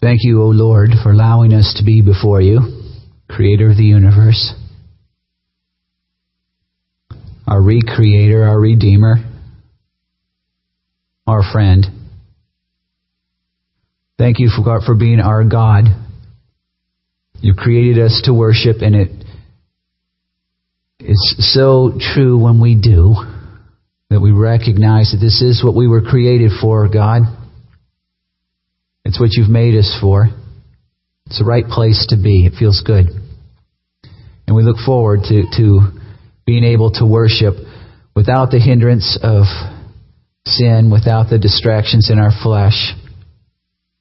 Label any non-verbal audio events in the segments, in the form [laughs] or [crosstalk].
Thank you, O Lord, for allowing us to be before you, Creator of the universe, our Recreator, our Redeemer, our friend. Thank you for, God, for being our God. You created us to worship, and it is so true when we do that we recognize that this is what we were created for, God. It's what you've made us for. It's the right place to be. It feels good. And we look forward to, to being able to worship without the hindrance of sin, without the distractions in our flesh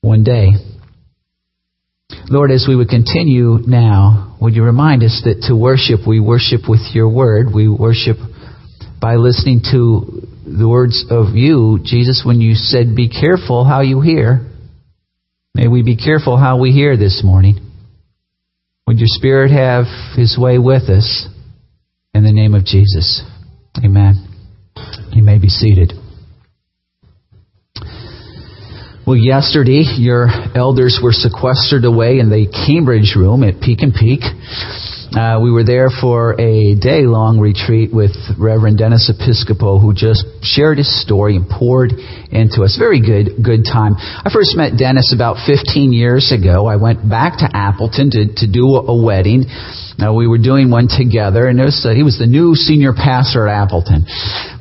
one day. Lord, as we would continue now, would you remind us that to worship, we worship with your word. We worship by listening to the words of you, Jesus, when you said, Be careful how you hear. May we be careful how we hear this morning. Would your Spirit have His way with us? In the name of Jesus. Amen. You may be seated. Well, yesterday, your elders were sequestered away in the Cambridge room at Peek'n Peak. Uh, we were there for a day long retreat with Reverend Dennis Episcopo, who just shared his story and poured into us. Very good, good time. I first met Dennis about 15 years ago. I went back to Appleton to, to do a, wedding. Uh, we were doing one together, and was, uh, he was the new senior pastor at Appleton.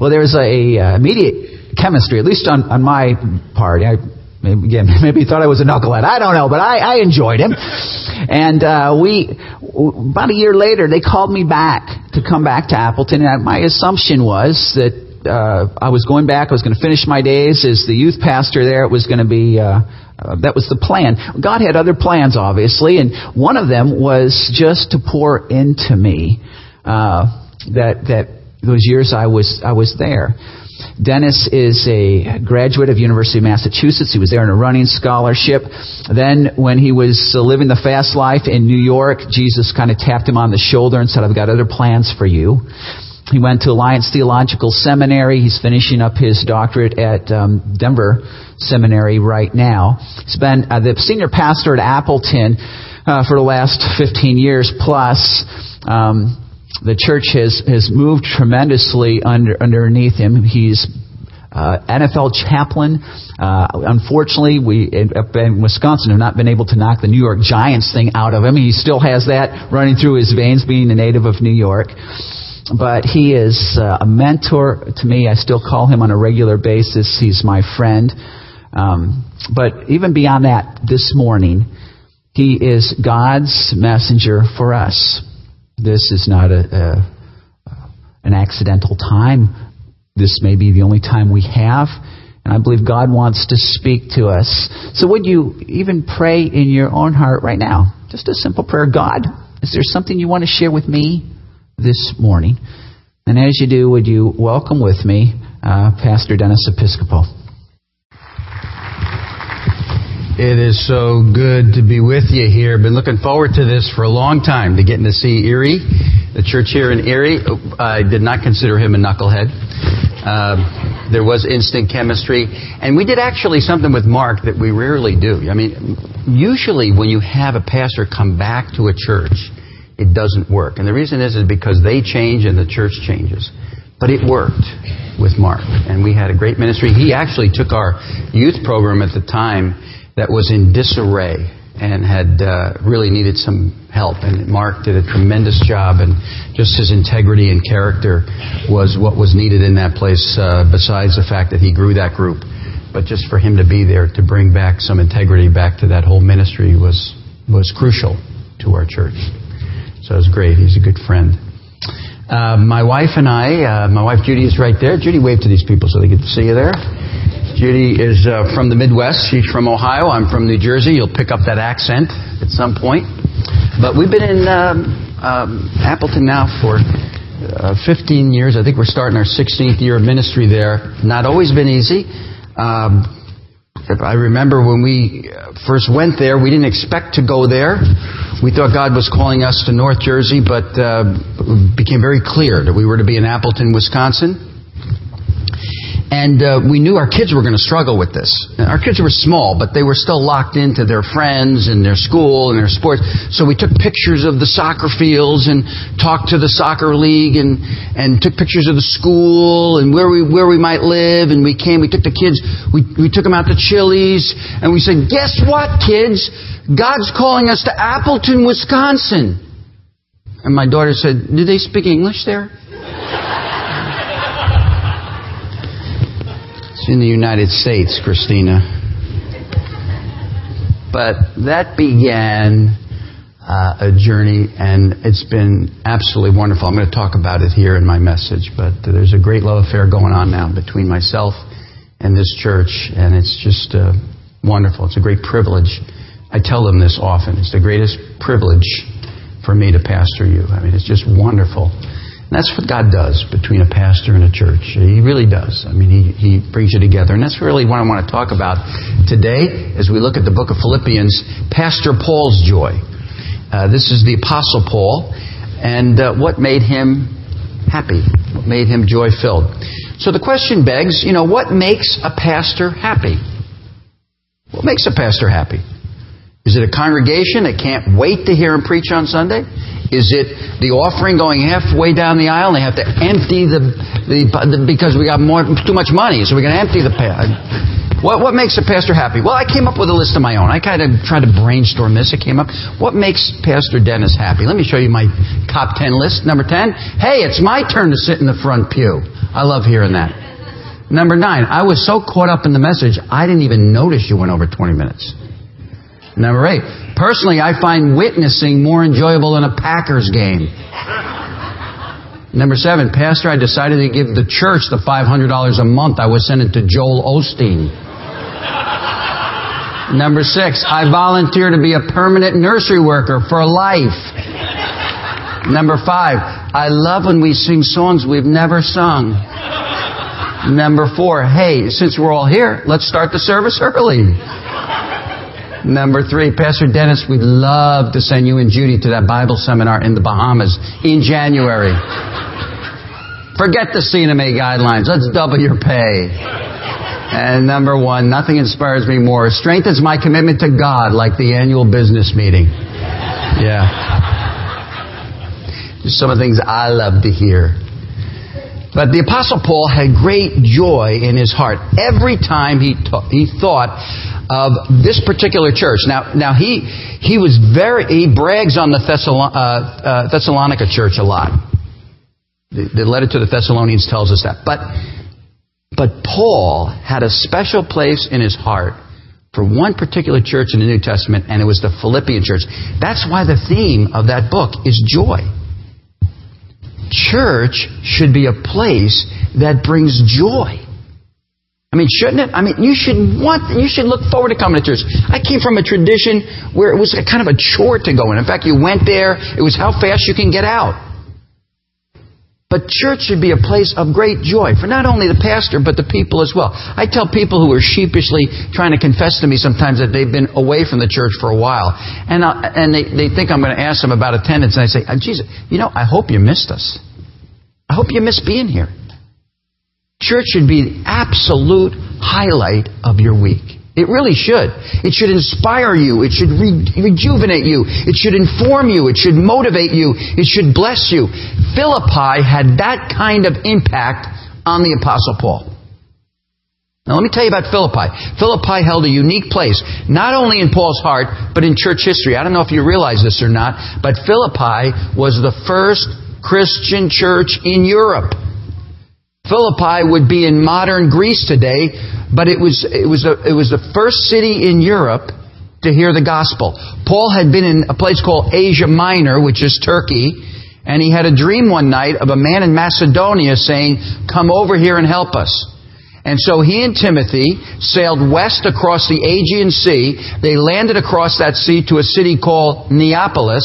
Well, there was a, a immediate chemistry, at least on, on my part. I Maybe, [laughs] maybe he thought I was a knucklehead. I don't know, but I, I enjoyed him. And uh, we, about a year later, they called me back to come back to Appleton. And my assumption was that uh, I was going back. I was going to finish my days as the youth pastor there. It was going to be. Uh, uh, that was the plan. God had other plans, obviously, and one of them was just to pour into me. Uh, that that those years I was I was there. Dennis is a graduate of University of Massachusetts. He was there on a running scholarship. Then, when he was living the fast life in New York, Jesus kind of tapped him on the shoulder and said, "I've got other plans for you." He went to Alliance Theological Seminary. He's finishing up his doctorate at um, Denver Seminary right now. He's been uh, the senior pastor at Appleton uh, for the last 15 years plus. Um, the church has, has moved tremendously under, underneath him. He's uh, NFL chaplain. Uh, unfortunately, we up in Wisconsin have not been able to knock the New York Giants thing out of him. He still has that running through his veins, being a native of New York. But he is uh, a mentor to me. I still call him on a regular basis. He's my friend. Um, but even beyond that, this morning, he is God's messenger for us. This is not a, a, an accidental time. This may be the only time we have. And I believe God wants to speak to us. So would you even pray in your own heart right now? Just a simple prayer. God, is there something you want to share with me this morning? And as you do, would you welcome with me uh, Pastor Dennis Episcopo? It is so good to be with you here. Been looking forward to this for a long time, to getting to see Erie, the church here in Erie. I did not consider him a knucklehead. Uh, there was instant chemistry. And we did actually something with Mark that we rarely do. I mean, usually when you have a pastor come back to a church, it doesn't work. And the reason is, is because they change and the church changes. But it worked with Mark. And we had a great ministry. He actually took our youth program at the time that was in disarray and had uh, really needed some help. And Mark did a tremendous job, and just his integrity and character was what was needed in that place, uh, besides the fact that he grew that group. But just for him to be there to bring back some integrity back to that whole ministry was, was crucial to our church. So it was great. He's a good friend. Uh, my wife and I, uh, my wife Judy is right there. Judy, wave to these people so they to see you there. Judy is uh, from the Midwest. She's from Ohio. I'm from New Jersey. You'll pick up that accent at some point. But we've been in um, um, Appleton now for uh, 15 years. I think we're starting our 16th year of ministry there. Not always been easy. Um, I remember when we first went there, we didn't expect to go there. We thought God was calling us to North Jersey, but uh, it became very clear that we were to be in Appleton, Wisconsin. And uh, we knew our kids were going to struggle with this. Our kids were small, but they were still locked into their friends and their school and their sports. So we took pictures of the soccer fields and talked to the soccer league and, and took pictures of the school and where we, where we might live. And we came, we took the kids, we, we took them out to Chili's and we said, guess what, kids? God's calling us to Appleton, Wisconsin. And my daughter said, do they speak English there? In the United States, Christina. But that began uh, a journey, and it's been absolutely wonderful. I'm going to talk about it here in my message, but there's a great love affair going on now between myself and this church, and it's just uh, wonderful. It's a great privilege. I tell them this often. It's the greatest privilege for me to pastor you. I mean, it's just wonderful and that's what God does between a pastor and a church. He really does. I mean, He, he brings you together. And that's really what I want to talk about today as we look at the book of Philippians, Pastor Paul's joy. Uh, this is the Apostle Paul, and uh, what made him happy? What made him joy filled? So the question begs, you know, what makes a pastor happy? What makes a pastor happy? Is it a congregation that can't wait to hear him preach on Sunday? Is it the offering going halfway down the aisle and they have to empty the, the, the because we got more too much money, so we're going to empty the what, what makes a pastor happy? Well, I came up with a list of my own. I kind of tried to brainstorm this. It came up. What makes Pastor Dennis happy? Let me show you my top 10 list. Number 10, hey, it's my turn to sit in the front pew. I love hearing that. Number 9, I was so caught up in the message, I didn't even notice you went over 20 minutes. Number 8, Personally, I find witnessing more enjoyable than a Packers game. Number seven, Pastor, I decided to give the church the $500 a month I was sending to Joel Osteen. Number six, I volunteer to be a permanent nursery worker for life. Number five, I love when we sing songs we've never sung. Number four, hey, since we're all here, let's start the service early. Number three, Pastor Dennis, we'd love to send you and Judy to that Bible seminar in the Bahamas in January. Forget the C&MA guidelines. Let's double your pay. And number one, nothing inspires me more. Strengthens my commitment to God like the annual business meeting. Yeah. Just some of the things I love to hear. But the Apostle Paul had great joy in his heart every time he, he thought of this particular church. Now, now he, he was very, he brags on the Thessalon, uh, uh, Thessalonica church a lot. The, the letter to the Thessalonians tells us that. But, but Paul had a special place in his heart for one particular church in the New Testament, and it was the Philippian church. That's why the theme of that book is joy. Church should be a place that brings joy. I mean, shouldn't it? I mean, you should want, you should look forward to coming to church. I came from a tradition where it was kind of a chore to go in. In fact, you went there, it was how fast you can get out. But church should be a place of great joy for not only the pastor, but the people as well. I tell people who are sheepishly trying to confess to me sometimes that they've been away from the church for a while. And, I, and they, they think I'm going to ask them about attendance. And I say, oh, Jesus, you know, I hope you missed us. I hope you missed being here. Church should be the absolute highlight of your week. It really should. It should inspire you. It should re- rejuvenate you. It should inform you. It should motivate you. It should bless you. Philippi had that kind of impact on the Apostle Paul. Now, let me tell you about Philippi. Philippi held a unique place, not only in Paul's heart, but in church history. I don't know if you realize this or not, but Philippi was the first Christian church in Europe. Philippi would be in modern Greece today, but it was, it was, a, it was the first city in Europe to hear the gospel. Paul had been in a place called Asia Minor, which is Turkey, and he had a dream one night of a man in Macedonia saying, Come over here and help us. And so he and Timothy sailed west across the Aegean Sea. They landed across that sea to a city called Neapolis,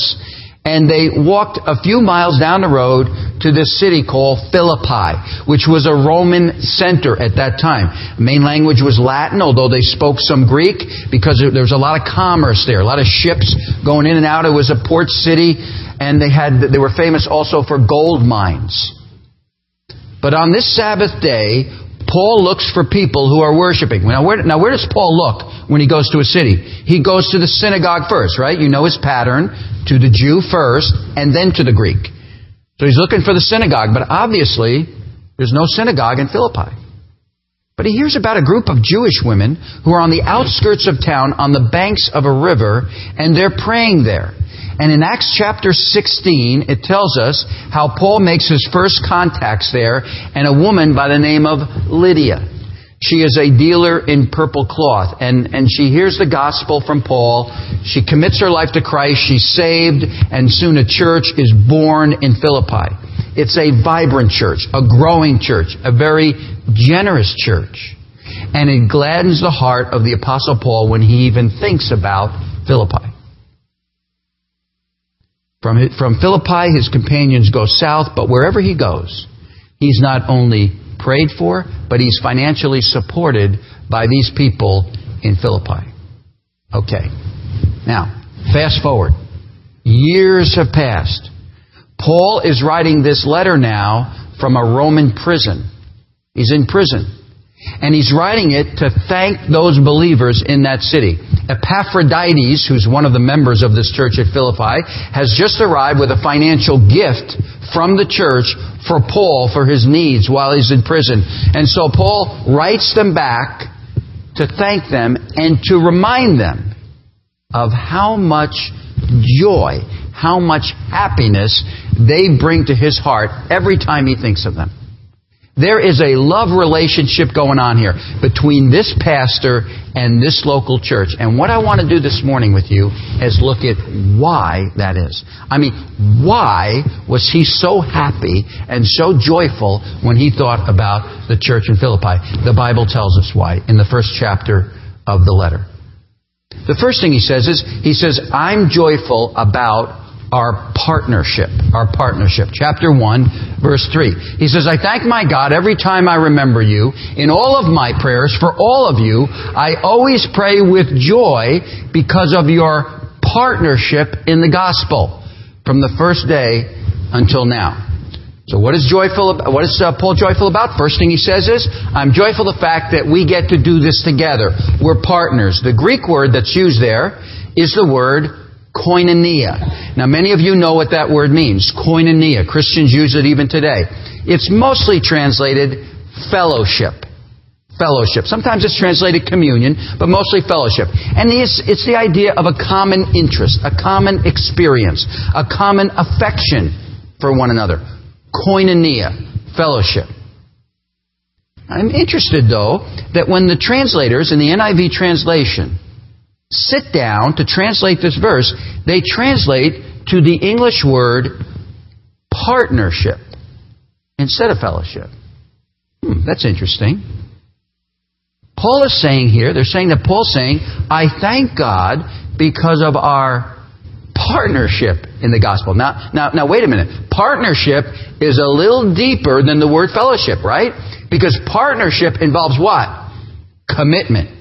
and they walked a few miles down the road to this city called Philippi, which was a Roman center at that time. Main language was Latin, although they spoke some Greek because there was a lot of commerce there, a lot of ships going in and out. It was a port city, and they had they were famous also for gold mines. But on this Sabbath day, Paul looks for people who are worshiping. Now where, now, where does Paul look when he goes to a city? He goes to the synagogue first, right? You know his pattern. To the Jew first, and then to the Greek. So he's looking for the synagogue, but obviously, there's no synagogue in Philippi. But he hears about a group of Jewish women who are on the outskirts of town on the banks of a river, and they're praying there. And in Acts chapter 16, it tells us how Paul makes his first contacts there, and a woman by the name of Lydia. She is a dealer in purple cloth, and, and she hears the gospel from Paul. She commits her life to Christ. She's saved, and soon a church is born in Philippi. It's a vibrant church, a growing church, a very generous church. And it gladdens the heart of the Apostle Paul when he even thinks about Philippi. From, from Philippi, his companions go south, but wherever he goes, he's not only prayed for, but he's financially supported by these people in Philippi. Okay. Now, fast forward. Years have passed. Paul is writing this letter now from a Roman prison. He's in prison. And he's writing it to thank those believers in that city. Epaphroditus, who's one of the members of this church at Philippi, has just arrived with a financial gift from the church for Paul for his needs while he's in prison. And so Paul writes them back to thank them and to remind them of how much joy, how much happiness they bring to his heart every time he thinks of them. There is a love relationship going on here between this pastor and this local church. And what I want to do this morning with you is look at why that is. I mean, why was he so happy and so joyful when he thought about the church in Philippi? The Bible tells us why in the first chapter of the letter. The first thing he says is, he says, I'm joyful about our partnership. Our partnership. Chapter 1, verse 3. He says, I thank my God every time I remember you. In all of my prayers for all of you, I always pray with joy because of your partnership in the gospel from the first day until now. So what is joyful? What is uh, Paul joyful about? First thing he says is, "I'm joyful the fact that we get to do this together. We're partners." The Greek word that's used there is the word koinonia. Now, many of you know what that word means. Koinonia. Christians use it even today. It's mostly translated fellowship. Fellowship. Sometimes it's translated communion, but mostly fellowship. And it's, it's the idea of a common interest, a common experience, a common affection for one another. Koinonia. Fellowship. I'm interested, though, that when the translators in the NIV translation sit down to translate this verse, they translate to the English word partnership instead of fellowship. Hmm, that's interesting. Paul is saying here, they're saying that Paul's saying, I thank God because of our partnership in the gospel. Now, now, now wait a minute. Partnership is a little deeper than the word fellowship, right? Because partnership involves what? Commitment.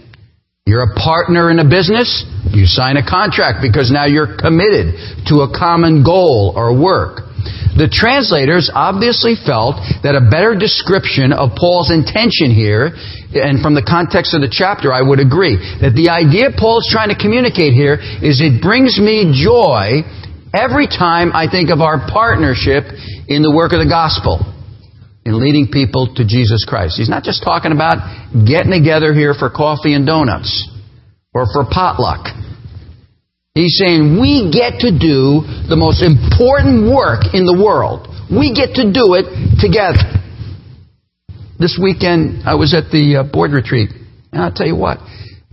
You're a partner in a business, you sign a contract because now you're committed to a common goal or work. The translators obviously felt that a better description of Paul's intention here, and from the context of the chapter, I would agree, that the idea Paul's trying to communicate here is it brings me joy every time I think of our partnership in the work of the gospel in leading people to Jesus Christ. He's not just talking about getting together here for coffee and donuts or for potluck. He's saying we get to do the most important work in the world. We get to do it together. This weekend, I was at the uh, board retreat, and I'll tell you what,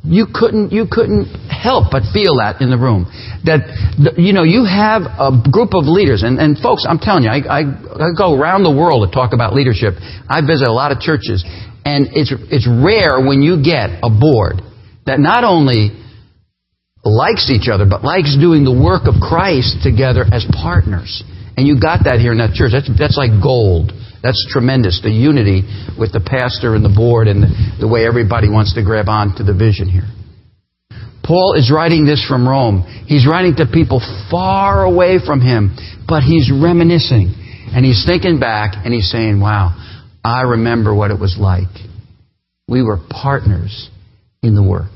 you couldn't, you couldn't help but feel that in the room. That, you know, you have a group of leaders, and, and folks, I'm telling you, I, I, I go around the world to talk about leadership. I visit a lot of churches, and it's, it's rare when you get a board that not only likes each other, but likes doing the work of Christ together as partners. And you got that here in that church. That's, that's like gold. That's tremendous. The unity with the pastor and the board and the, way everybody wants to grab on to the vision here. Paul is writing this from Rome. He's writing to people far away from him, but he's reminiscing. And he's thinking back and he's saying, wow, I remember what it was like We were partners in the work.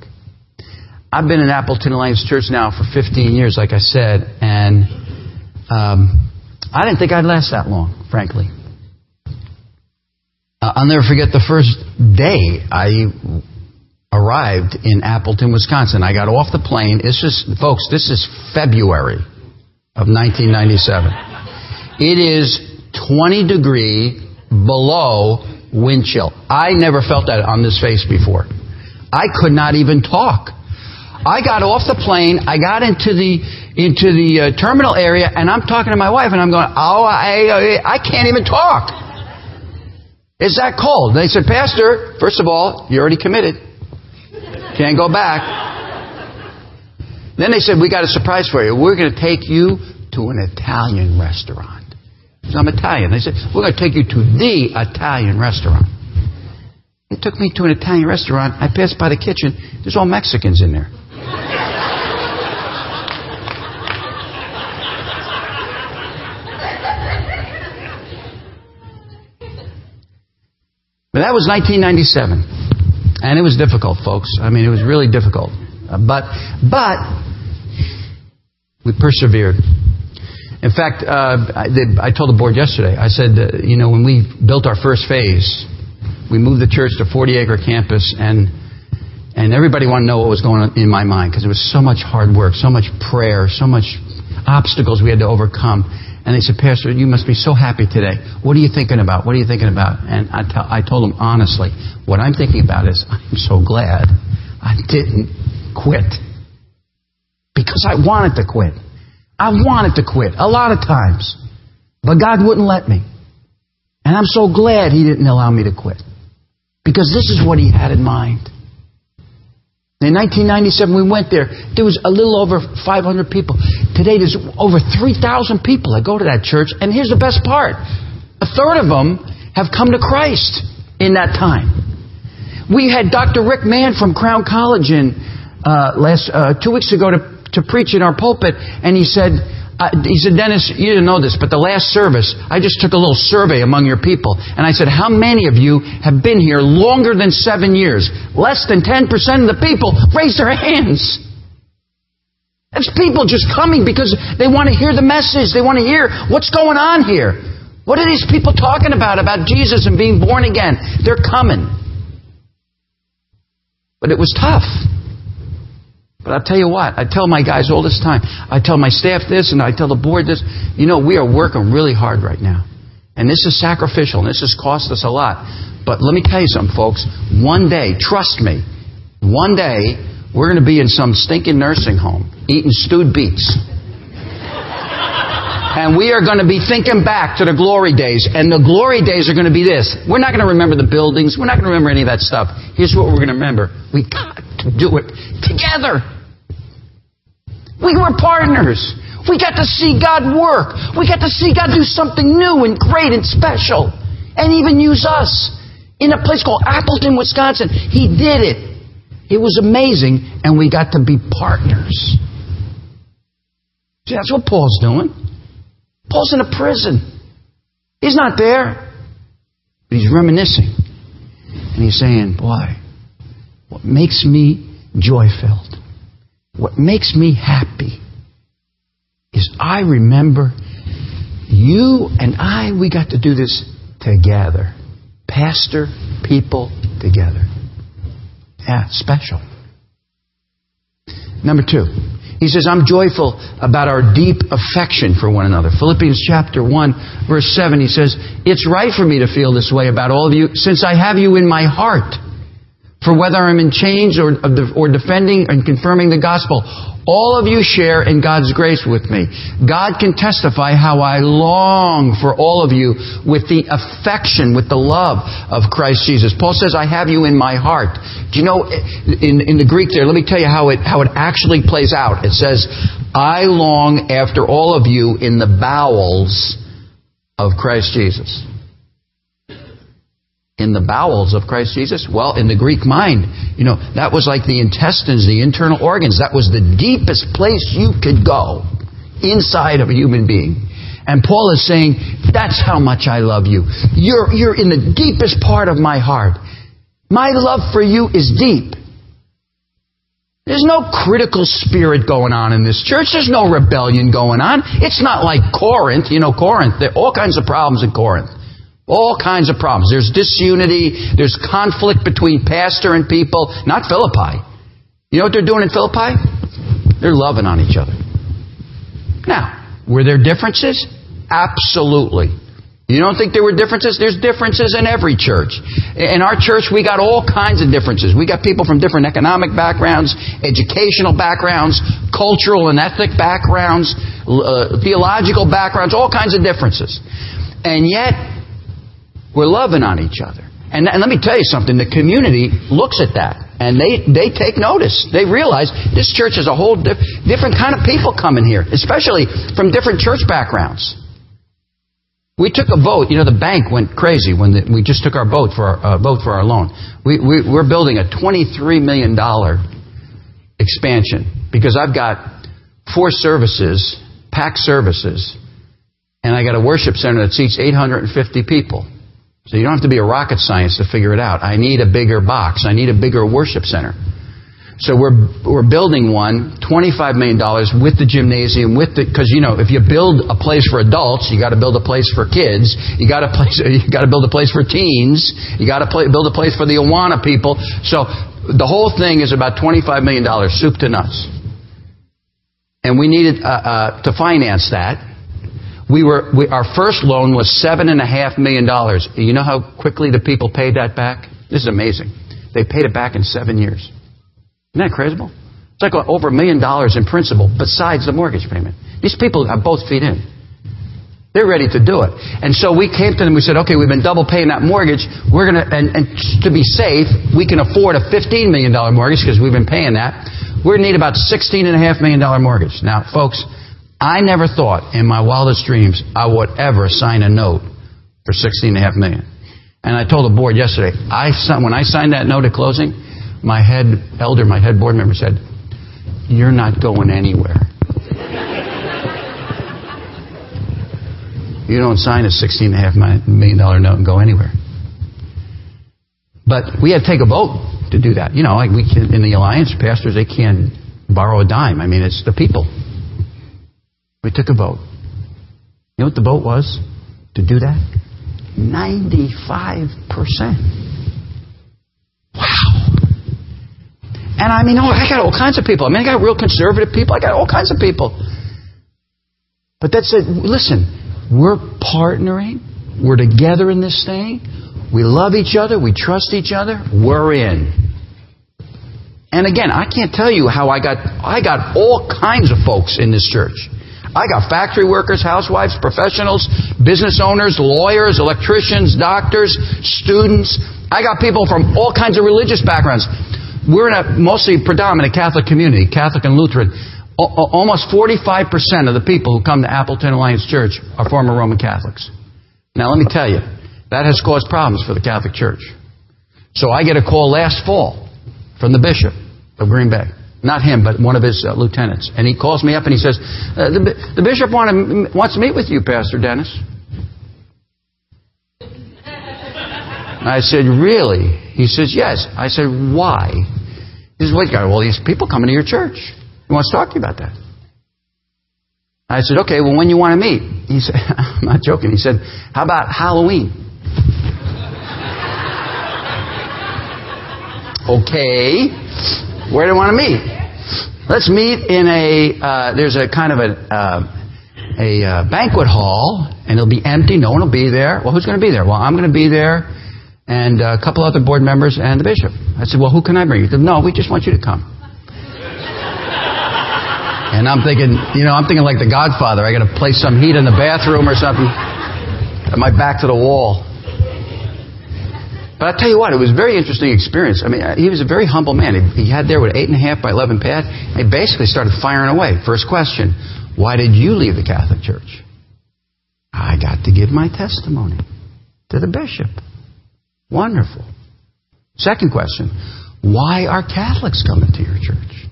I've been in Appleton Alliance Church now for 15 years, like I said, and um, I didn't think I'd last that long, frankly. Uh, I'll never forget the first day I arrived in Appleton, Wisconsin. I got off the plane. It's just, folks, this is February of 1997. It is 20 degree below wind chill. I never felt that on this face before. I could not even talk. I got off the plane. I got into the into the uh, terminal area, and I'm talking to my wife, and I'm going, "Oh, I I can't even talk. It's that cold." They said, "Pastor, first of all, you're already committed. Can't go back." Then they said, "We got a surprise for you. We're going to take you to an Italian restaurant." So I'm Italian. They said, "We're going to take you to the Italian restaurant." They took me to an Italian restaurant. I passed by the kitchen. There's all Mexicans in there. But that was 1997. And it was difficult, folks. I mean, it was really difficult. Uh, but, but, we persevered. In fact, uh, I, I, told the board yesterday, I said, uh, you know, when we built our first phase, we moved the church to 40 acre campus, and, and everybody wanted to know what was going on in my mind because it was so much hard work, so much prayer, so much obstacles we had to overcome. And they said, Pastor, you must be so happy today. What are you thinking about? What are you thinking about? And I, t- I told them honestly, what I'm thinking about is I'm so glad I didn't quit. Because I wanted to quit. I wanted to quit a lot of times. But God wouldn't let me. And I'm so glad He didn't allow me to quit. Because this is what He had in mind. In 1997, we went there. There was a little over 500 people. Today, there's over 3,000 people that go to that church. And here's the best part a third of them have come to Christ in that time. We had Dr. Rick Mann from Crown College in uh, last uh, two weeks ago to, to preach in our pulpit, and he said, uh, he said, Dennis, you didn't know this, but the last service, I just took a little survey among your people. And I said, how many of you have been here longer than seven years? Less than 10% of the people raised their hands. That's people just coming because they want to hear the message. They want to hear what's going on here. What are these people talking about, about Jesus and being born again? They're coming. But it was tough. But I'll tell you what, I tell my guys all this time. I tell my staff this and I tell the board this. You know, we are working really hard right now. And this is sacrificial and this has cost us a lot. But let me tell you something, folks. One day, trust me, one day, we're going to be in some stinking nursing home eating stewed beets. And we are going to be thinking back to the glory days. And the glory days are going to be this. We're not going to remember the buildings. We're not going to remember any of that stuff. Here's what we're going to remember. We got to do it together. We were partners. We got to see God work. We got to see God do something new and great and special. And even use us. In a place called Appleton, Wisconsin. He did it. It was amazing. And we got to be partners. See, that's what Paul's doing. Paul's in a prison. He's not there, but he's reminiscing. And he's saying, Boy, what makes me joy filled, what makes me happy, is I remember you and I, we got to do this together. Pastor, people, together. Yeah, special. Number two, he says, I'm joyful about our deep affection for one another. Philippians chapter 1, verse 7, he says, It's right for me to feel this way about all of you, since I have you in my heart. For whether I'm in chains or, or defending and confirming the gospel, all of you share in God's grace with me. God can testify how I long for all of you with the affection, with the love of Christ Jesus. Paul says, I have you in my heart. Do you know, in, in the Greek there, let me tell you how it, how it actually plays out. It says, I long after all of you in the bowels of Christ Jesus in the bowels of Christ Jesus? Well, in the Greek mind, you know, that was like the intestines, the internal organs. That was the deepest place you could go inside of a human being. And Paul is saying, that's how much I love you. You're, you're in the deepest part of my heart. My love for you is deep. There's no critical spirit going on in this church. There's no rebellion going on. It's not like Corinth. You know, Corinth, there are all kinds of problems in Corinth. All kinds of problems. There's disunity. There's conflict between pastor and people. Not Philippi. You know what they're doing in Philippi? They're loving on each other. Now, were there differences? Absolutely. You don't think there were differences? There's differences in every church. In our church, we got all kinds of differences. We got people from different economic backgrounds, educational backgrounds, cultural and ethnic backgrounds, uh, theological backgrounds, all kinds of differences. And yet, we're loving on each other. And, and let me tell you something, the community looks at that and they, they take notice. They realize this church is a whole diff- different kind of people coming here, especially from different church backgrounds. We took a vote. You know, the bank went crazy when the, we just took our vote for our, uh, vote for our loan. We, we, we're building a $23 million expansion because I've got four services, packed services, and I got a worship center that seats 850 people. So you don't have to be a rocket science to figure it out. I need a bigger box. I need a bigger worship center. So we're we're building one, $25 million with the gymnasium, with the because you know if you build a place for adults, you got to build a place for kids. You got to [laughs] place you got to build a place for teens. You got to build a place for the Awana people. So the whole thing is about $25 million, soup to nuts. And we needed uh, uh, to finance that. We were we, our first loan was seven and a half million dollars. You know how quickly the people paid that back? This is amazing. They paid it back in seven years. Isn't that crazy? It's like over a million dollars in principal besides the mortgage payment. These people have both feet in. They're ready to do it. And so we came to them, we said, okay, we've been double paying that mortgage. We're going to, and, and to be safe, we can afford a $15 million mortgage because we've been paying that. We're going to need about $16.5 million mortgage. Now, folks, I never thought in my wildest dreams I would ever sign a note for 16.5 million. And I told the board yesterday, I, when I signed that note at closing, my head elder, my head board member said, You're not going anywhere. you don't sign a $16.5 million note and go anywhere. But we had to take a vote to do that. You know, like we can, in the alliance, pastors, they can't borrow a dime. I mean, it's the people. We took a vote. You know what the vote was to do that? 95%. Wow. And I mean, oh, I got all kinds of people. I mean, I got real conservative people. I got all kinds of people. But that's it. Listen, we're partnering. We're together in this thing. We love each other. We trust each other. We're in. And again, I can't tell you how I got I got all kinds of folks in this church. I got factory workers, housewives, professionals, business owners, lawyers, electricians, doctors, students. I got people from all kinds of religious backgrounds. We're in a mostly predominant Catholic community, Catholic and Lutheran. almost 45% of the people who come to Appleton Alliance Church are former Roman Catholics. Now, let me tell you, that has caused problems for the Catholic Church. So I get a call last fall from the bishop of Green Bay. Not him, but one of his uh, lieutenants. And he calls me up and he says, uh, the, the, bishop want to, wants to meet with you, Pastor Dennis. I said, Really? He says, Yes. I said, Why? He says, Wait, well, these people coming to your church. He wants to talk to you about that. I said, Okay, well, when you want to meet? He said, [laughs] I'm not joking. He said, How about Halloween? [laughs] okay, where do you want to meet? Let's meet in a, uh, there's a kind of a, uh, a uh, banquet hall, and it'll be empty. No one will be there. Well, who's going to be there? Well, I'm going to be there and a couple other board members and the bishop. I said, Well, who can I bring? He said, No, we just want you to come. [laughs] and I'm thinking, you know, I'm thinking like the Godfather. I got to place some heat in the bathroom or something. My back to the wall. But I tell you what, it was a very interesting experience. I mean, he was a very humble man. He, he had there with eight and a half by eleven pad. he basically started firing away. First question: Why did you leave the Catholic Church? I got to give my testimony to the bishop. Wonderful. Second question why are Catholics coming to your church?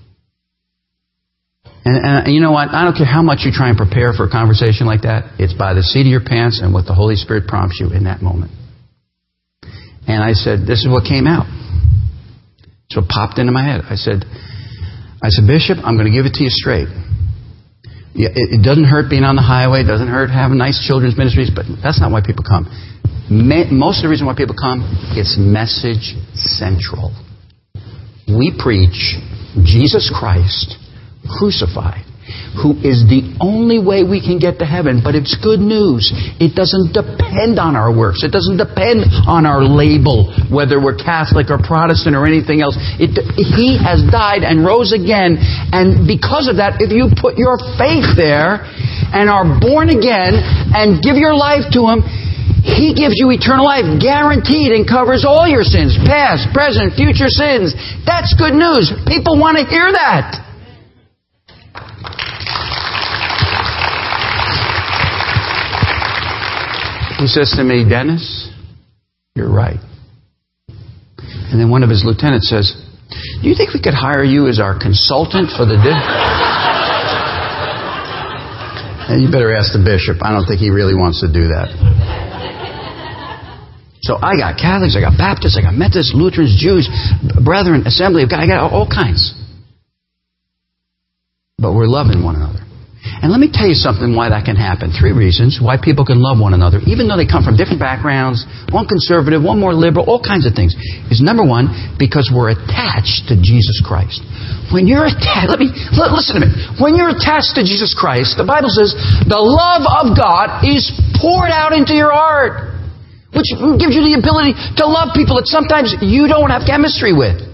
And, and, you know what? I don't care how much you try and prepare for a conversation like that. It's by the seat of your pants and what the Holy Spirit prompts you in that moment. And I said, This is what came out. So it popped into my head. I said, I said, Bishop, I'm going to give it to you straight. It, it doesn't hurt being on the highway. It doesn't hurt having nice children's ministries, but that's not why people come. Most of the reason why people come, it's message central. We preach Jesus Christ crucified who is the only way we can get to heaven. But it's good news. It doesn't depend on our works. It doesn't depend on our label, whether we're Catholic or Protestant or anything else. It, he has died and rose again. And because of that, if you put your faith there and are born again and give your life to Him, he gives you eternal life, guaranteed, and covers all your sins past, present, future sins. That's good news. People want to hear that. He says to me, Dennis, you're right. And then one of his lieutenants says, Do you think we could hire you as our consultant for the dinner? you better ask the bishop. I don't think he really wants to do that. So I got Catholics, I got Baptists, I got Methodists, Lutherans, Jews, Brethren, Assembly I got all kinds. But we're loving one another. And let me tell you something why that can happen. Three reasons why people can love one another, even though they come from different backgrounds, one conservative, one more liberal, all kinds of things. Is number one, because we're attached to Jesus Christ. When you're attached, let me, listen to me. When you're attached to Jesus Christ, the Bible says the love of God is poured out into your heart, which gives you the ability to love people that sometimes you don't have chemistry with.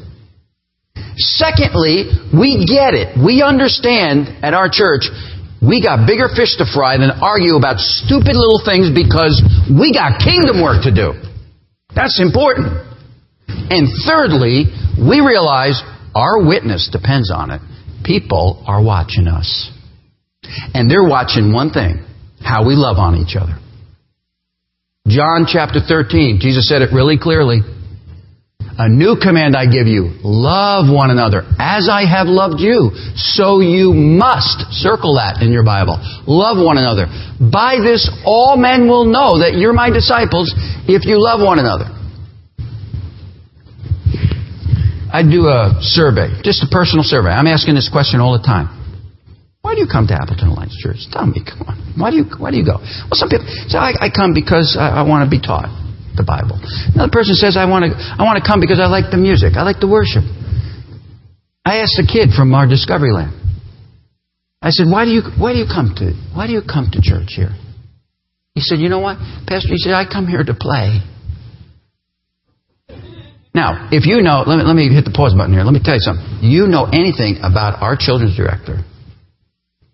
Secondly, we get it. We understand at our church we got bigger fish to fry than argue about stupid little things because we got kingdom work to do. That's important. And thirdly, we realize our witness depends on it. People are watching us. And they're watching one thing how we love on each other. John chapter 13, Jesus said it really clearly. A new command I give you love one another. As I have loved you, so you must, circle that in your Bible, love one another. By this, all men will know that you're my disciples if you love one another. I do a survey, just a personal survey. I'm asking this question all the time. Why do you come to Appleton Alliance Church? Tell me, come on. Why do you, why do you go? Well, some people say, I, I come because I, I want to be taught the Bible. Another person says, I want to, I want to come because I like the music. I like the worship. I asked a kid from our Discovery Land. I said, why do you, why do you come to, why do you come to church here? He said, you know what, Pastor? He said, I come here to play. Now, if you know, let me, let me hit the pause button here. Let me tell you something. You know anything about our children's director,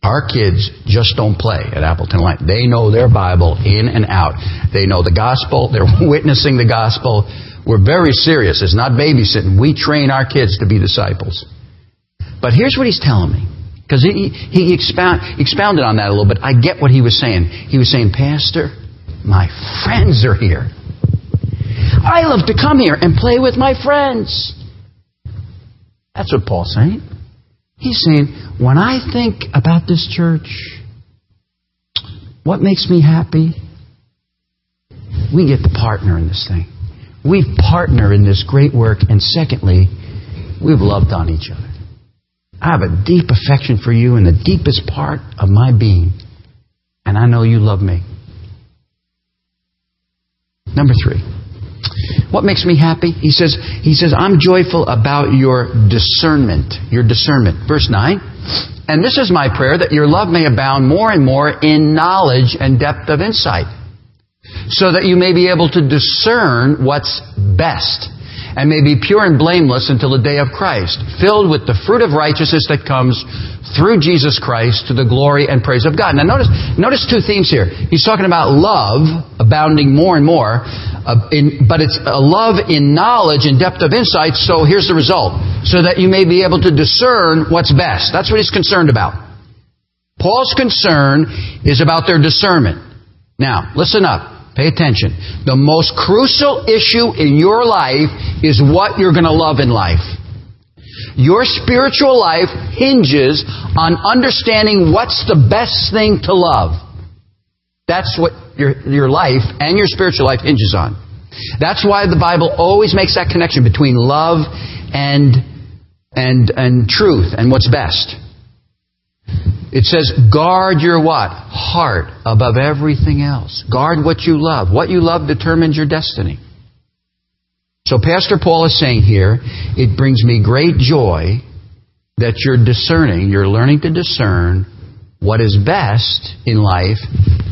our kids just don't play at Appleton Light. They know their Bible in and out. They know the gospel. They're [laughs] witnessing the gospel. We're very serious. It's not babysitting. We train our kids to be disciples. But here's what he's telling me. Because he, he expound, expounded on that a little bit. I get what he was saying. He was saying, Pastor, my friends are here. I love to come here and play with my friends. That's what Paul's saying. He's saying, when I think about this church, what makes me happy? We get to partner in this thing. We partner in this great work. And secondly, we've loved on each other. I have a deep affection for you in the deepest part of my being. And I know you love me. Number three. What makes me happy? He says, he says, I'm joyful about your discernment. Your discernment. Verse 9. And this is my prayer that your love may abound more and more in knowledge and depth of insight, so that you may be able to discern what's best and may be pure and blameless until the day of Christ, filled with the fruit of righteousness that comes through Jesus Christ to the glory and praise of God. Now notice, notice two themes here. He's talking about love abounding more and more, uh, in, but it's a love in knowledge and depth of insight. So here's the result. So that you may be able to discern what's best. That's what he's concerned about. Paul's concern is about their discernment. Now, listen up. Pay attention. The most crucial issue in your life is what you're going to love in life. Your spiritual life hinges on understanding what's the best thing to love. That's what your, your life and your spiritual life hinges on. That's why the Bible always makes that connection between love and and and truth and what's best. It says, guard your what? Heart above everything else. Guard what you love. What you love determines your destiny. So Pastor Paul is saying here, it brings me great joy that you're discerning, you're learning to discern what is best in life,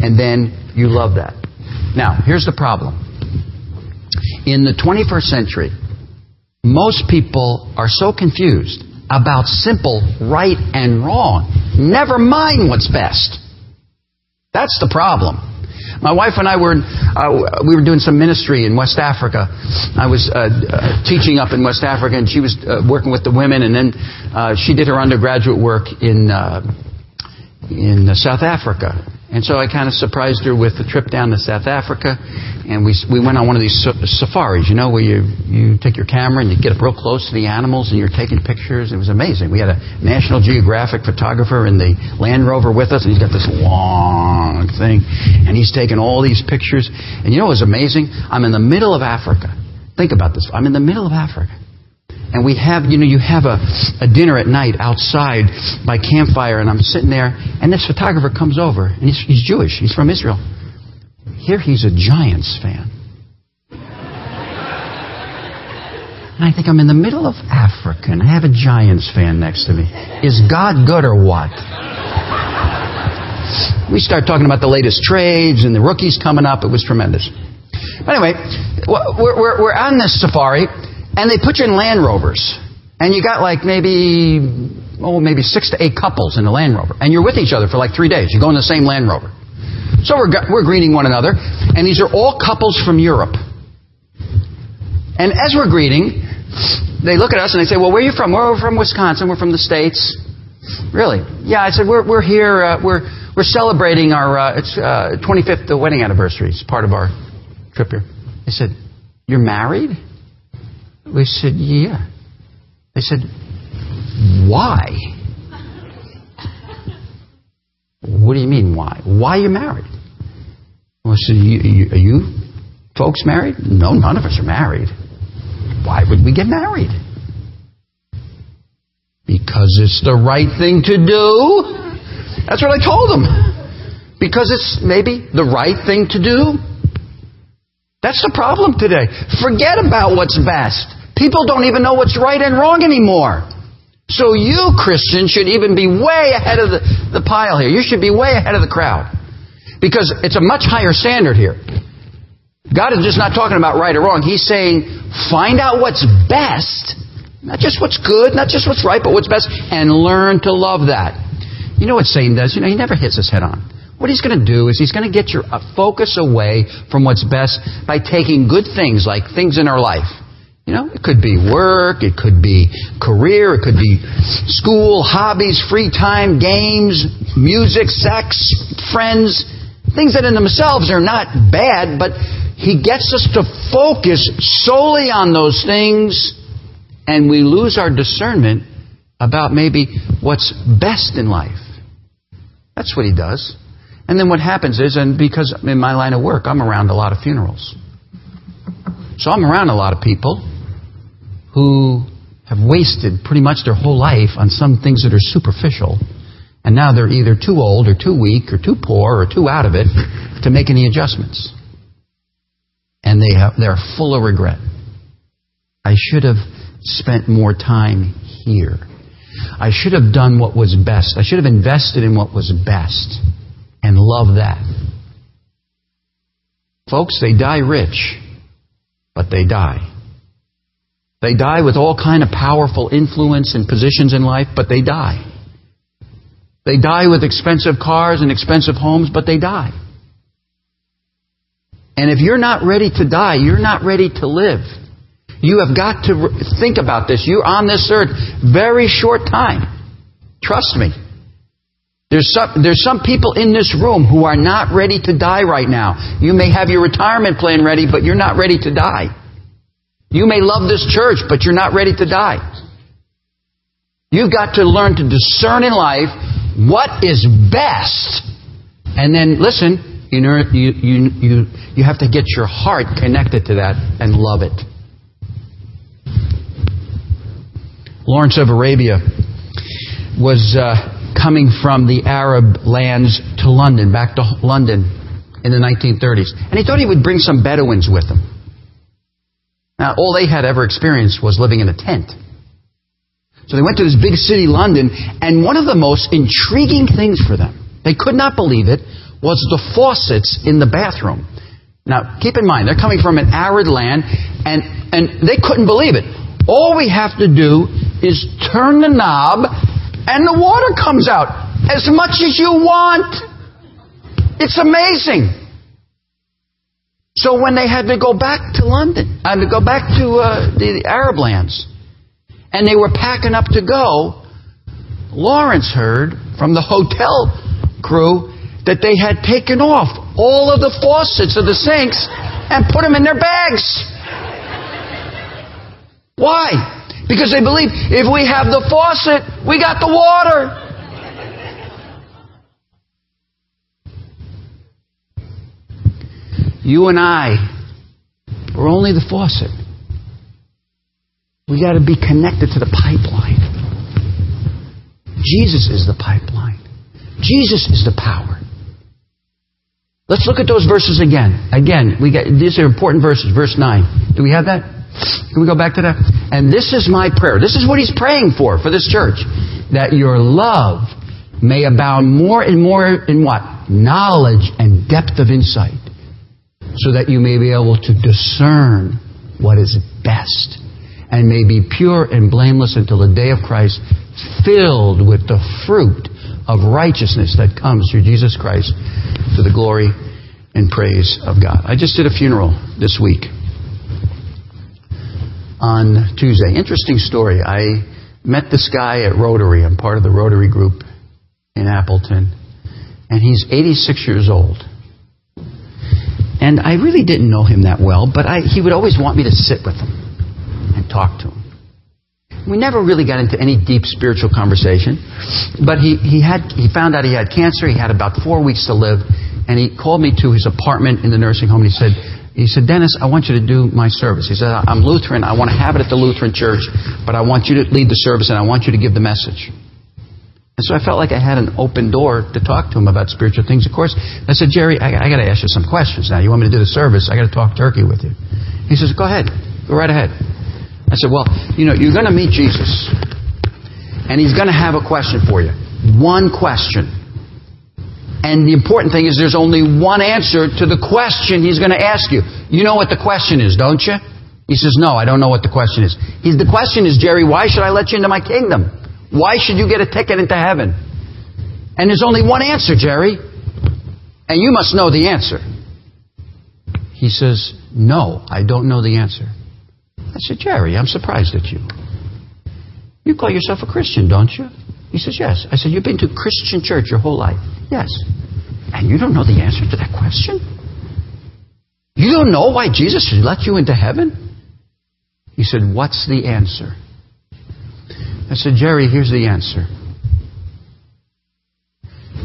and then you love that. Now, here's the problem. In the 21st century, most people are so confused about simple right and wrong. Never mind what's best. That's the problem. My wife and I were uh, we were doing some ministry in West Africa. I was uh, uh, teaching up in West Africa, and she was uh, working with the women, and then uh, she did her undergraduate work in uh, in South Africa. And so I kind of surprised her with a trip down to South Africa, and we we went on one of these safaris, you know, where you you take your camera and you get up real close to the animals and you're taking pictures. It was amazing. We had a National Geographic photographer in the Land Rover with us, and he's got this long thing, and he's taking all these pictures. And you know what was amazing? I'm in the middle of Africa. Think about this. I'm in the middle of Africa and we have, you know, you have a, a dinner at night outside by campfire, and I'm sitting there, and this photographer comes over, and he's, he's Jewish, he's from Israel. Here he's a Giants fan. And I think I'm in the middle of Africa, and I have a Giants fan next to me. Is God good or what? We start talking about the latest trades and the rookies coming up. It was tremendous. But anyway, we're, we're, we're on this safari, and they put you in Land Rovers. And you got like maybe, oh, maybe six to eight couples in the Land Rover. And you're with each other for like three days. You go in the same Land Rover. So we're, we're greeting one another. And these are all couples from Europe. And as we're greeting, they look at us and they say, well, where are you from? We're from Wisconsin. We're from the States. Really? Yeah, I said, we're, we're here. Uh, we're, we're celebrating our uh, it's, uh, 25th wedding anniversary. It's part of our trip here. They said, you're married? We said, Yeah. They said, Why? What do you mean, why? Why are you married? I said, Are you folks married? No, none of us are married. Why would we get married? Because it's the right thing to do. That's what I told them. Because it's maybe the right thing to do. That's the problem today. Forget about what's best. People don't even know what's right and wrong anymore. So you, Christians, should even be way ahead of the, the pile here. You should be way ahead of the crowd. Because it's a much higher standard here. God is just not talking about right or wrong. He's saying, find out what's best. Not just what's good, not just what's right, but what's best, and learn to love that. You know what Satan does? You know, he never hits his head on. What he's going to do is he's going to get your uh, focus away from what's best by taking good things like things in our life you know, it could be work, it could be career, it could be school, hobbies, free time, games, music, sex, friends, things that in themselves are not bad, but he gets us to focus solely on those things and we lose our discernment about maybe what's best in life. That's what he does. And then what happens is, and because in my line of work, I'm around a lot of funerals. So I'm around a lot of people who have wasted pretty much their whole life on some things that are superficial, and now they're either too old or too weak or too poor or too out of it to make any adjustments. And they have, they're full of regret. I should have spent more time here. I should have done what was best. I should have invested in what was best and love that. Folks, they die rich, but they die. They die with all kind of powerful influence and positions in life, but they die. They die with expensive cars and expensive homes, but they die. And if you're not ready to die, you're not ready to live. You have got to think about this. You're on this earth very short time. Trust me. There's some, there's some people in this room who are not ready to die right now. You may have your retirement plan ready, but you're not ready to die. You may love this church, but you're not ready to die. You've got to learn to discern in life what is best. And then, listen, you, know, you, you, you, you have to get your heart connected to that and love it. Lawrence of Arabia was uh, coming from the Arab lands to London, back to London in the 1930s. And he thought he would bring some Bedouins with him. Now, all they had ever experienced was living in a tent. So they went to this big city, London, and one of the most intriguing things for them, they could not believe it, was the faucets in the bathroom. Now, keep in mind, they're coming from an arid land, and, and they couldn't believe it. All we have to do is turn the knob, and the water comes out as much as you want. It's amazing. So when they had to go back to London, and to go back to uh, the Arab lands, and they were packing up to go, Lawrence heard from the hotel crew that they had taken off all of the faucets of the sinks and put them in their bags. Why? Because they believe if we have the faucet, we got the water. You and I are only the faucet. We got to be connected to the pipeline. Jesus is the pipeline. Jesus is the power. Let's look at those verses again. Again, we got these are important verses. Verse 9. Do we have that? Can we go back to that? And this is my prayer. This is what he's praying for, for this church. That your love may abound more and more in what? Knowledge and depth of insight so that you may be able to discern what is best and may be pure and blameless until the day of Christ, filled with the fruit of righteousness that comes through Jesus Christ to the glory and praise of God. I just did a funeral this week on Tuesday. Interesting story. I met this guy at Rotary. I'm part of the Rotary group in Appleton. And he's 86 years old. And I really didn't know him that well, but I, he would always want me to sit with him and talk to him. We never really got into any deep spiritual conversation, but he, he, had, he found out he had cancer. He had about four weeks to live, and he called me to his apartment in the nursing home, and he said, he said, Dennis, I want you to do my service. He said, I'm Lutheran. I want to have it at the Lutheran church, but I want you to lead the service, and I want you to give the message. And so I felt like I had an open door to talk to him about spiritual things. Of course, I said, Jerry, I, I got to ask you some questions now. You want me to do the service? I got to talk turkey with you. He says, Go ahead. Go right ahead. I said, Well, you know, you're going to meet Jesus, and he's going to have a question for you. One question. And the important thing is there's only one answer to the question he's going to ask you. You know what the question is, don't you? He says, No, I don't know what the question is. He's, the question is, Jerry, why should I let you into my kingdom? Why should you get a ticket into heaven? And there's only one answer, Jerry. And you must know the answer. He says, No, I don't know the answer. I said, Jerry, I'm surprised at you. You call yourself a Christian, don't you? He says, Yes. I said, You've been to Christian church your whole life? Yes. And you don't know the answer to that question? You don't know why Jesus let you into heaven? He said, What's the answer? I said, Jerry, here's the answer.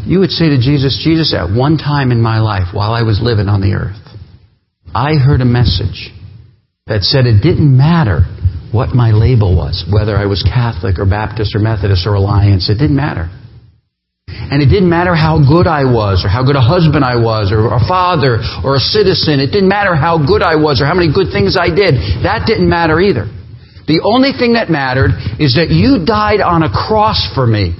You would say to Jesus, Jesus, at one time in my life while I was living on the earth, I heard a message that said it didn't matter what my label was, whether I was Catholic or Baptist or Methodist or Alliance, it didn't matter. And it didn't matter how good I was, or how good a husband I was, or a father, or a citizen. It didn't matter how good I was, or how many good things I did. That didn't matter either. The only thing that mattered is that you died on a cross for me.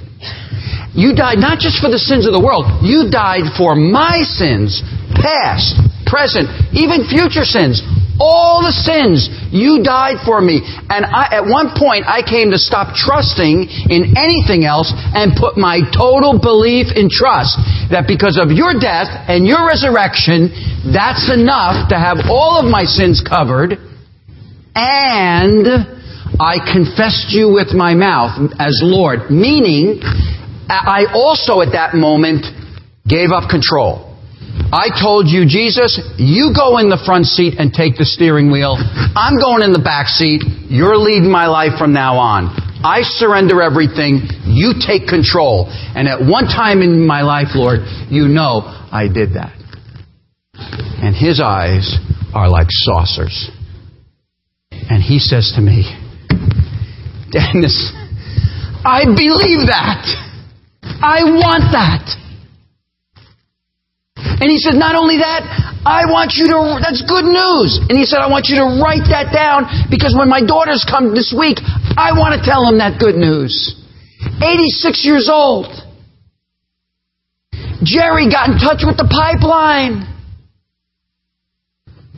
You died not just for the sins of the world, you died for my sins, past, present, even future sins. All the sins, you died for me. And I, at one point, I came to stop trusting in anything else and put my total belief in trust that because of your death and your resurrection, that's enough to have all of my sins covered and I confessed you with my mouth as Lord, meaning I also at that moment gave up control. I told you, Jesus, you go in the front seat and take the steering wheel. I'm going in the back seat. You're leading my life from now on. I surrender everything. You take control. And at one time in my life, Lord, you know I did that. And his eyes are like saucers. And he says to me, Dennis, I believe that. I want that. And he said, not only that, I want you to, that's good news. And he said, I want you to write that down because when my daughters come this week, I want to tell them that good news. 86 years old. Jerry got in touch with the pipeline.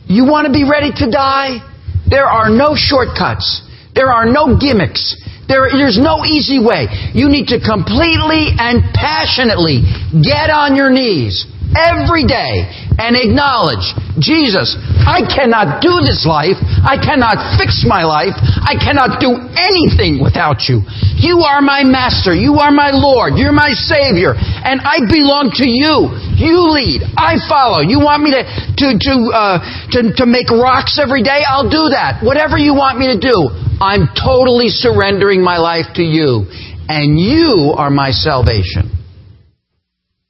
You want to be ready to die? There are no shortcuts. There are no gimmicks. There, there's no easy way. You need to completely and passionately get on your knees every day and acknowledge, Jesus, I cannot do this life. I cannot fix my life. I cannot do anything without you. You are my master. You are my Lord. You're my Savior. And I belong to you. You lead. I follow. You want me to, to, to, uh, to, to make rocks every day? I'll do that. Whatever you want me to do, I'm totally surrendering my life to you. And you are my salvation.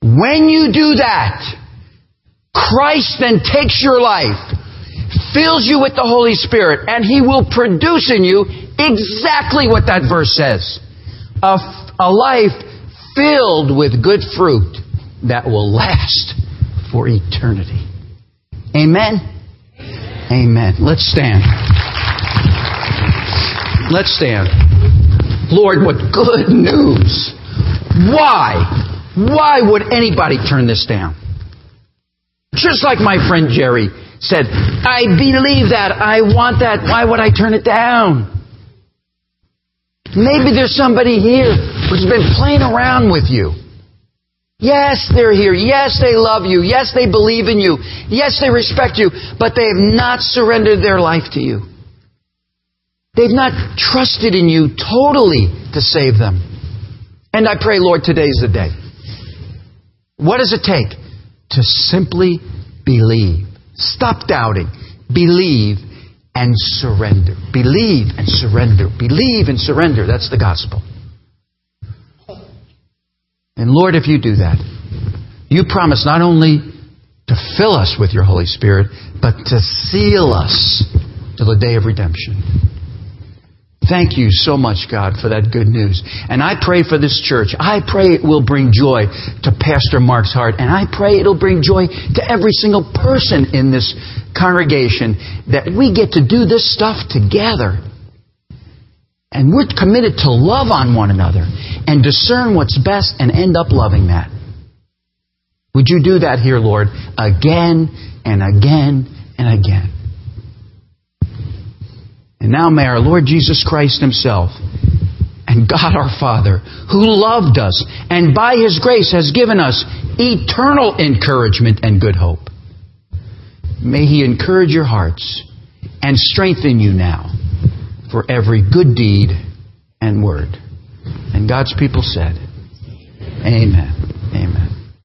When you do that, Christ then takes your life, fills you with the Holy Spirit, and He will produce in you exactly what that verse says. A, a life filled with good fruit that will last for eternity. Amen? Amen. Let's stand. Let's stand. Lord, what good news. Why? Why would anybody turn this down? Just like my friend Jerry said, I believe that. I want that. Why would I turn it down? Maybe there's somebody here who's been playing around with you. Yes, they're here. Yes, they love you. Yes, they believe in you. Yes, they respect you. But they have not surrendered their life to you. They've not trusted in you totally to save them. And I pray, Lord, today's the day. What does it take? To simply believe. Stop doubting. Believe and surrender. Believe and surrender. Believe and surrender. That's the gospel. And Lord, if you do that, you promise not only to fill us with your Holy Spirit, but to seal us till the day of redemption. Thank you so much, God, for that good news. And I pray for this church. I pray it will bring joy to Pastor Mark's heart. And I pray it'll bring joy to every single person in this congregation that we get to do this stuff together. And we're committed to love on one another and discern what's best and end up loving that. Would you do that here, Lord, again and again and again? And now may our Lord Jesus Christ Himself and God our Father, who loved us and by His grace has given us eternal encouragement and good hope, may He encourage your hearts and strengthen you now for every good deed and word. And God's people said, Amen.